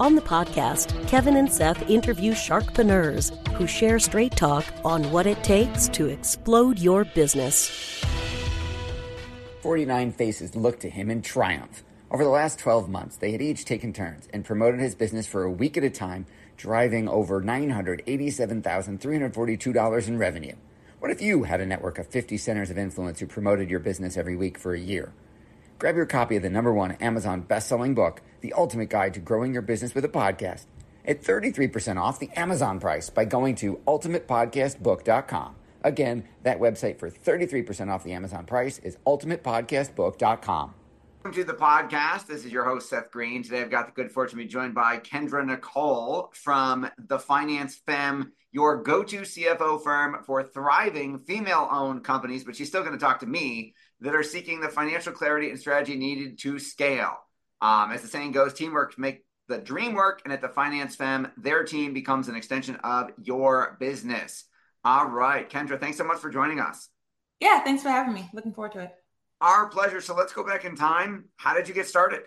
On the podcast, Kevin and Seth interview sharkpreneurs who share straight talk on what it takes to explode your business. 49 faces looked to him in triumph. Over the last 12 months, they had each taken turns and promoted his business for a week at a time driving over $987,342 in revenue. What if you had a network of 50 centers of influence who promoted your business every week for a year? Grab your copy of the number one Amazon best-selling book, The Ultimate Guide to Growing Your Business with a Podcast, at 33% off the Amazon price by going to ultimatepodcastbook.com. Again, that website for 33% off the Amazon price is ultimatepodcastbook.com. Welcome to the podcast. This is your host, Seth Greene. Today I've got the good fortune to be joined by Kendra Nicole from the Finance Femme, your go to CFO firm for thriving female owned companies. But she's still going to talk to me that are seeking the financial clarity and strategy needed to scale. Um, as the saying goes, teamwork make the dream work. And at the Finance Femme, their team becomes an extension of your business. All right, Kendra, thanks so much for joining us. Yeah, thanks for having me. Looking forward to it. Our pleasure. So let's go back in time. How did you get started?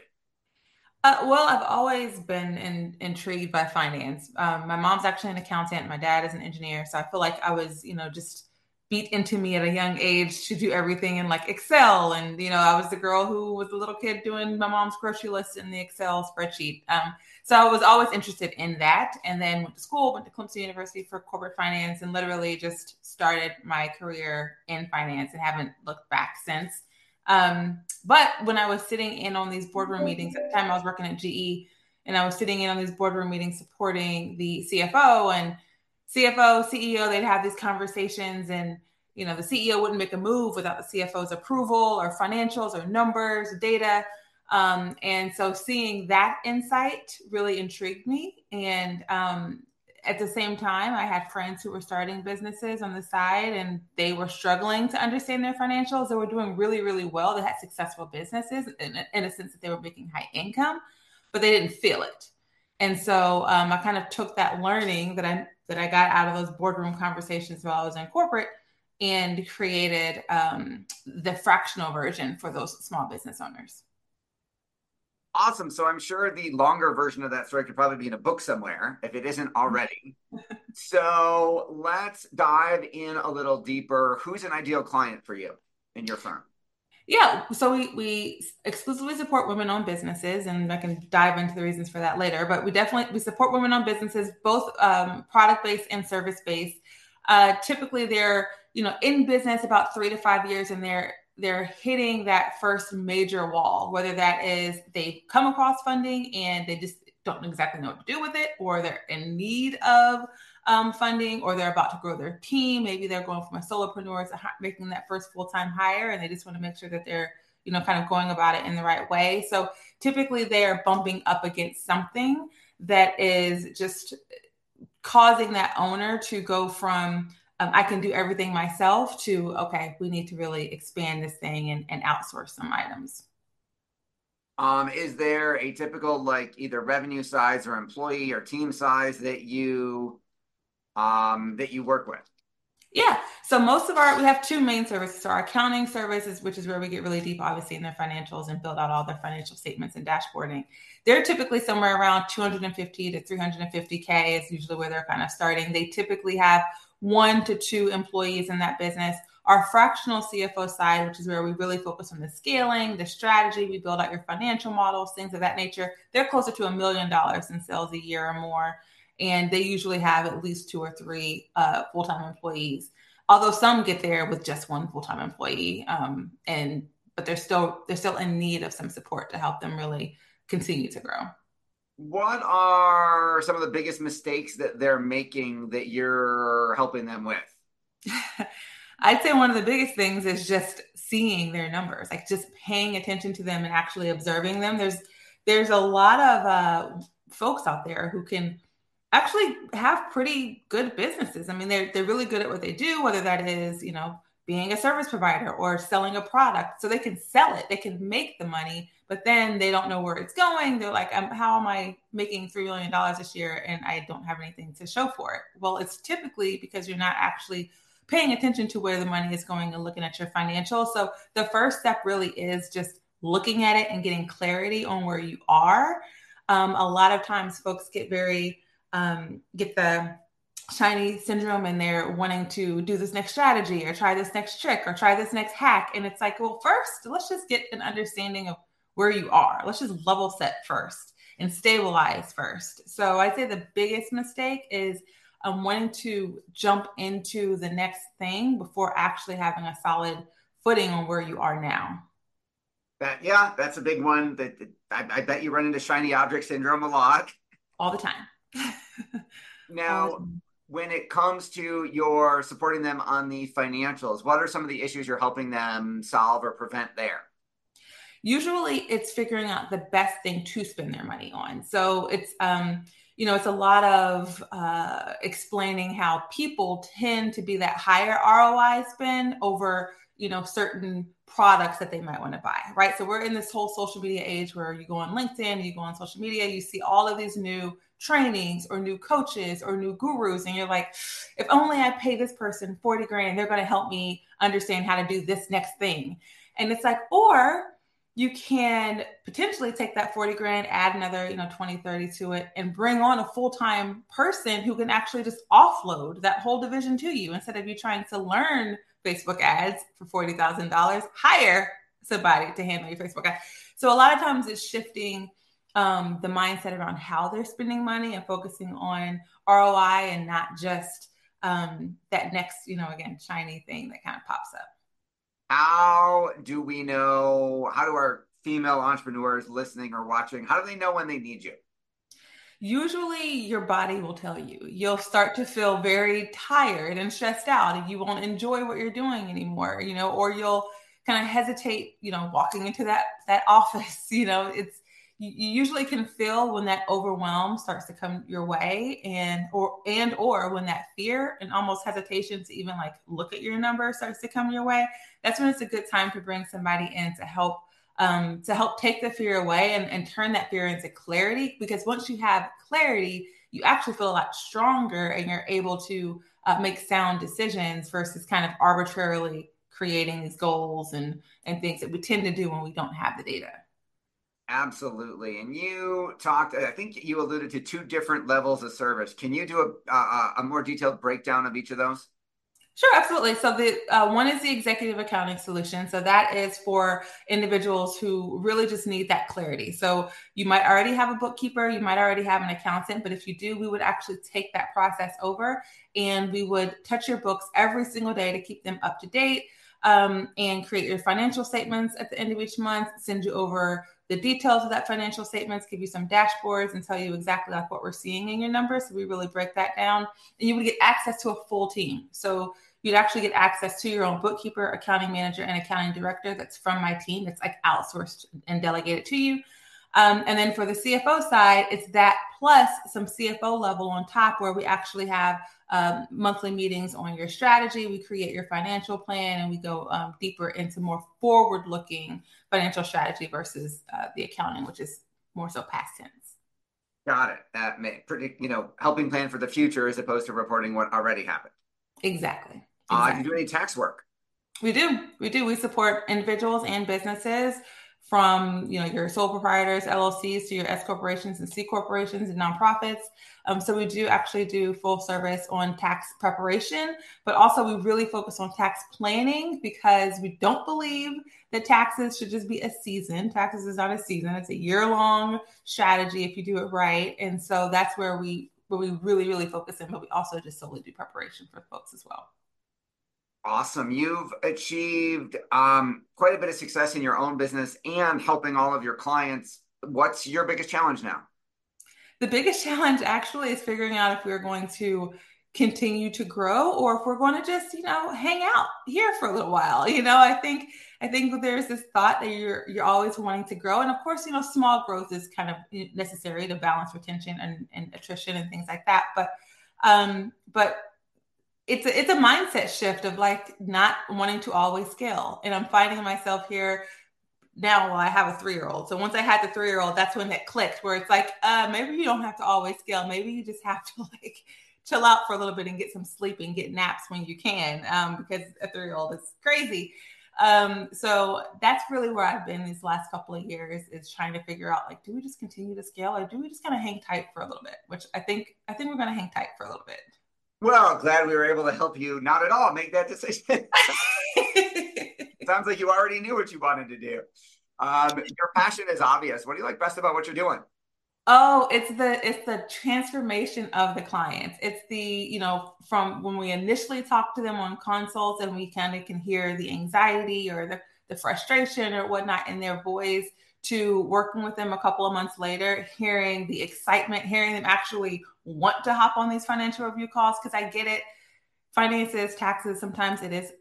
Uh, well, I've always been in, intrigued by finance. Um, my mom's actually an accountant. My dad is an engineer. So I feel like I was, you know, just beat into me at a young age to do everything in like Excel. And, you know, I was the girl who was a little kid doing my mom's grocery list in the Excel spreadsheet. Um, so I was always interested in that. And then went to school, went to Clemson University for corporate finance, and literally just started my career in finance and haven't looked back since. Um, but when I was sitting in on these boardroom meetings at the time, I was working at GE, and I was sitting in on these boardroom meetings supporting the CFO and CFO, CEO. They'd have these conversations, and you know the CEO wouldn't make a move without the CFO's approval or financials or numbers, data. Um, and so seeing that insight really intrigued me, and um, at the same time, I had friends who were starting businesses on the side and they were struggling to understand their financials. They were doing really, really well. They had successful businesses in, in a sense that they were making high income, but they didn't feel it. And so um, I kind of took that learning that I that I got out of those boardroom conversations while I was in corporate and created um, the fractional version for those small business owners. Awesome. So I'm sure the longer version of that story could probably be in a book somewhere if it isn't already. so let's dive in a little deeper. Who's an ideal client for you in your firm? Yeah, so we, we exclusively support women-owned businesses, and I can dive into the reasons for that later. But we definitely we support women-owned businesses, both um, product-based and service-based. Uh, typically, they're you know in business about three to five years, and they're they're hitting that first major wall, whether that is they've come across funding and they just don't exactly know what to do with it, or they're in need of um, funding, or they're about to grow their team. Maybe they're going from a solopreneur to making that first full time hire, and they just want to make sure that they're you know kind of going about it in the right way. So typically they are bumping up against something that is just causing that owner to go from um, I can do everything myself to, okay, we need to really expand this thing and, and outsource some items. Um, is there a typical like either revenue size or employee or team size that you um, that you work with? Yeah. So most of our we have two main services. Our accounting services, which is where we get really deep, obviously, in their financials and build out all their financial statements and dashboarding. They're typically somewhere around 250 to 350k is usually where they're kind of starting. They typically have one to two employees in that business. Our fractional CFO side, which is where we really focus on the scaling, the strategy, we build out your financial models, things of that nature. They're closer to a million dollars in sales a year or more. And they usually have at least two or three uh, full time employees. Although some get there with just one full time employee, um, and but they're still they're still in need of some support to help them really continue to grow what are some of the biggest mistakes that they're making that you're helping them with? I'd say one of the biggest things is just seeing their numbers, like just paying attention to them and actually observing them. There's there's a lot of uh, folks out there who can actually have pretty good businesses. I mean, they're they're really good at what they do, whether that is, you know, being a service provider or selling a product. So they can sell it, they can make the money, but then they don't know where it's going. They're like, um, how am I making $3 million this year and I don't have anything to show for it? Well, it's typically because you're not actually paying attention to where the money is going and looking at your financials. So the first step really is just looking at it and getting clarity on where you are. Um, a lot of times folks get very, um, get the shiny syndrome and they're wanting to do this next strategy or try this next trick or try this next hack. And it's like, well, first, let's just get an understanding of where you are. Let's just level set first and stabilize first. So I'd say the biggest mistake is um, wanting to jump into the next thing before actually having a solid footing on where you are now. That yeah, that's a big one. That I, I bet you run into shiny object syndrome a lot. All the time. now, when it comes to your supporting them on the financials, what are some of the issues you're helping them solve or prevent there? Usually it's figuring out the best thing to spend their money on. So it's um, you know, it's a lot of uh, explaining how people tend to be that higher ROI spend over, you know, certain products that they might want to buy, right? So we're in this whole social media age where you go on LinkedIn, you go on social media, you see all of these new trainings or new coaches or new gurus and you're like if only i pay this person 40 grand they're going to help me understand how to do this next thing and it's like or you can potentially take that 40 grand add another you know 20 30 to it and bring on a full-time person who can actually just offload that whole division to you instead of you trying to learn facebook ads for $40000 hire somebody to handle your facebook ads so a lot of times it's shifting um, the mindset around how they're spending money and focusing on ROI and not just um, that next, you know, again, shiny thing that kind of pops up. How do we know? How do our female entrepreneurs listening or watching, how do they know when they need you? Usually, your body will tell you. You'll start to feel very tired and stressed out, and you won't enjoy what you're doing anymore, you know, or you'll kind of hesitate, you know, walking into that that office. You know, it's you usually can feel when that overwhelm starts to come your way and or and or when that fear and almost hesitation to even like look at your number starts to come your way that's when it's a good time to bring somebody in to help um, to help take the fear away and, and turn that fear into clarity because once you have clarity you actually feel a lot stronger and you're able to uh, make sound decisions versus kind of arbitrarily creating these goals and and things that we tend to do when we don't have the data Absolutely. And you talked, I think you alluded to two different levels of service. Can you do a, a, a more detailed breakdown of each of those? Sure, absolutely. So the uh, one is the executive accounting solution. So that is for individuals who really just need that clarity. So you might already have a bookkeeper, you might already have an accountant, but if you do, we would actually take that process over and we would touch your books every single day to keep them up to date um, and create your financial statements at the end of each month, send you over the details of that financial statements, give you some dashboards and tell you exactly like what we're seeing in your numbers. So we really break that down. And you would get access to a full team. So you'd actually get access to your own bookkeeper, accounting manager, and accounting director that's from my team that's like outsourced and delegated to you. Um, and then for the CFO side, it's that plus some CFO level on top where we actually have um, monthly meetings on your strategy. We create your financial plan and we go um, deeper into more forward looking financial strategy versus uh, the accounting, which is more so past tense. Got it. That may predict, you know, helping plan for the future as opposed to reporting what already happened. Exactly. exactly. Uh, do you do any tax work? We do. We do. We support individuals and businesses from you know your sole proprietors, LLCs to your S corporations and C corporations and nonprofits. Um, so we do actually do full service on tax preparation, but also we really focus on tax planning because we don't believe that taxes should just be a season. Taxes is not a season; it's a year long strategy if you do it right. And so that's where we where we really really focus in, but we also just solely do preparation for folks as well. Awesome. You've achieved um, quite a bit of success in your own business and helping all of your clients. What's your biggest challenge now? The biggest challenge actually is figuring out if we're going to continue to grow or if we're going to just, you know, hang out here for a little while. You know, I think I think there's this thought that you're you're always wanting to grow. And of course, you know, small growth is kind of necessary to balance retention and, and attrition and things like that. But um, but it's a, it's a mindset shift of like not wanting to always scale. And I'm finding myself here now well, I have a three year old. So once I had the three year old, that's when it clicked where it's like, uh, maybe you don't have to always scale. Maybe you just have to like chill out for a little bit and get some sleep and get naps when you can, um, because a three year old is crazy. Um, so that's really where I've been these last couple of years is trying to figure out like, do we just continue to scale or do we just kind of hang tight for a little bit? Which I think I think we're going to hang tight for a little bit. Well, glad we were able to help you. Not at all make that decision. Sounds like you already knew what you wanted to do. Um, your passion is obvious. What do you like best about what you're doing? Oh, it's the it's the transformation of the clients. It's the, you know, from when we initially talk to them on consults and we kind of can hear the anxiety or the, the frustration or whatnot in their voice to working with them a couple of months later, hearing the excitement, hearing them actually want to hop on these financial review calls. Cause I get it. Finances, taxes, sometimes it is,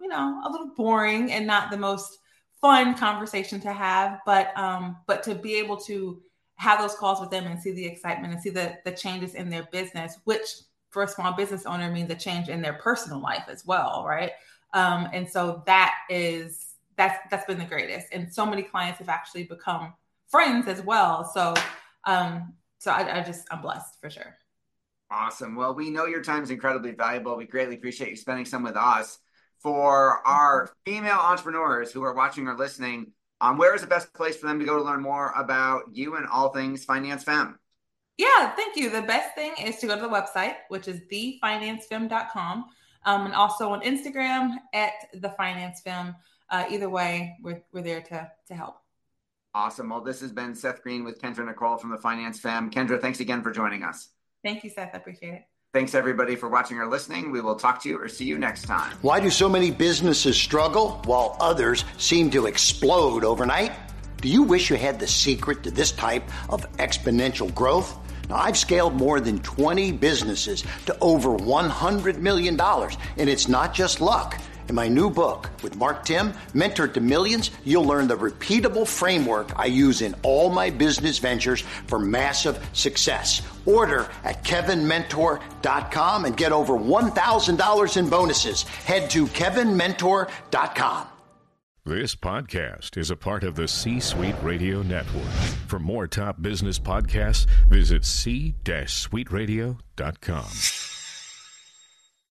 you know, a little boring and not the most fun conversation to have. But um, but to be able to have those calls with them and see the excitement and see the, the changes in their business, which for a small business owner means a change in their personal life as well, right? Um, and so that is that's that's been the greatest. And so many clients have actually become friends as well. So um, so I, I just I'm blessed for sure. Awesome. Well, we know your time is incredibly valuable. We greatly appreciate you spending some with us. For our female entrepreneurs who are watching or listening, um, where is the best place for them to go to learn more about you and all things Finance Femme? Yeah, thank you. The best thing is to go to the website, which is thefinancefemme.com, um, and also on Instagram at the Finance Femme. Uh, either way, we're, we're there to, to help. Awesome. Well, this has been Seth Greene with Kendra Nicole from the Finance Femme. Kendra, thanks again for joining us. Thank you, Seth. I appreciate it. Thanks everybody for watching or listening. We will talk to you or see you next time. Why do so many businesses struggle while others seem to explode overnight? Do you wish you had the secret to this type of exponential growth? Now, I've scaled more than 20 businesses to over $100 million, and it's not just luck. In my new book with Mark Timm, Mentor to Millions, you'll learn the repeatable framework I use in all my business ventures for massive success. Order at kevinmentor.com and get over $1,000 in bonuses. Head to kevinmentor.com. This podcast is a part of the C Suite Radio Network. For more top business podcasts, visit c-suiteradio.com.